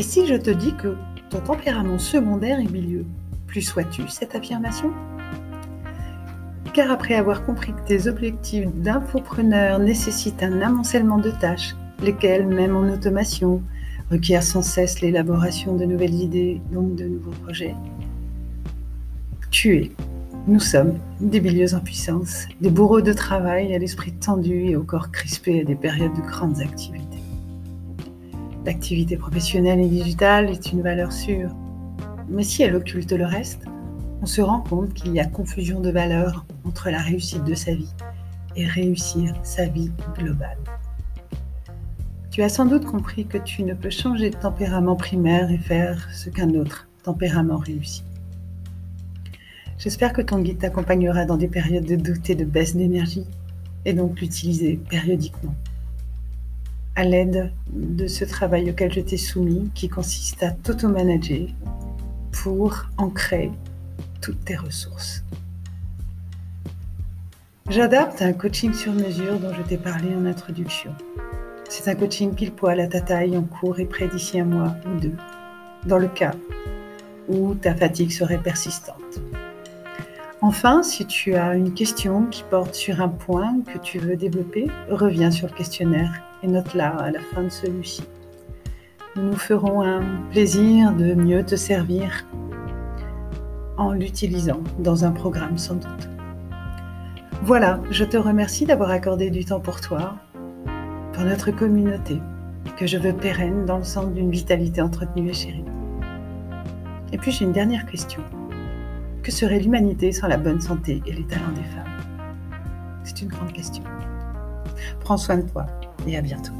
Et si je te dis que ton tempérament secondaire est milieu, plus sois-tu cette affirmation? Car après avoir compris que tes objectifs d'infopreneur nécessitent un amoncellement de tâches, lesquelles, même en automation, requièrent sans cesse l'élaboration de nouvelles idées, donc de nouveaux projets, tu es, nous sommes, des milieux en puissance, des bourreaux de travail à l'esprit tendu et au corps crispé à des périodes de grandes activités. L'activité professionnelle et digitale est une valeur sûre, mais si elle occulte le reste, on se rend compte qu'il y a confusion de valeurs entre la réussite de sa vie et réussir sa vie globale. Tu as sans doute compris que tu ne peux changer de tempérament primaire et faire ce qu'un autre tempérament réussit. J'espère que ton guide t'accompagnera dans des périodes de doute et de baisse d'énergie, et donc l'utiliser périodiquement. À l'aide de ce travail auquel je t'ai soumis, qui consiste à t'auto-manager pour ancrer toutes tes ressources. J'adapte un coaching sur mesure dont je t'ai parlé en introduction. C'est un coaching pile poil à ta taille en cours et près d'ici un mois ou deux, dans le cas où ta fatigue serait persistante. Enfin, si tu as une question qui porte sur un point que tu veux développer, reviens sur le questionnaire et note-la à la fin de celui-ci. Nous nous ferons un plaisir de mieux te servir en l'utilisant dans un programme sans doute. Voilà, je te remercie d'avoir accordé du temps pour toi, pour notre communauté, que je veux pérenne dans le centre d'une vitalité entretenue et chérie. Et puis j'ai une dernière question. Que serait l'humanité sans la bonne santé et les talents des femmes? C'est une grande question. Prends soin de toi et à bientôt.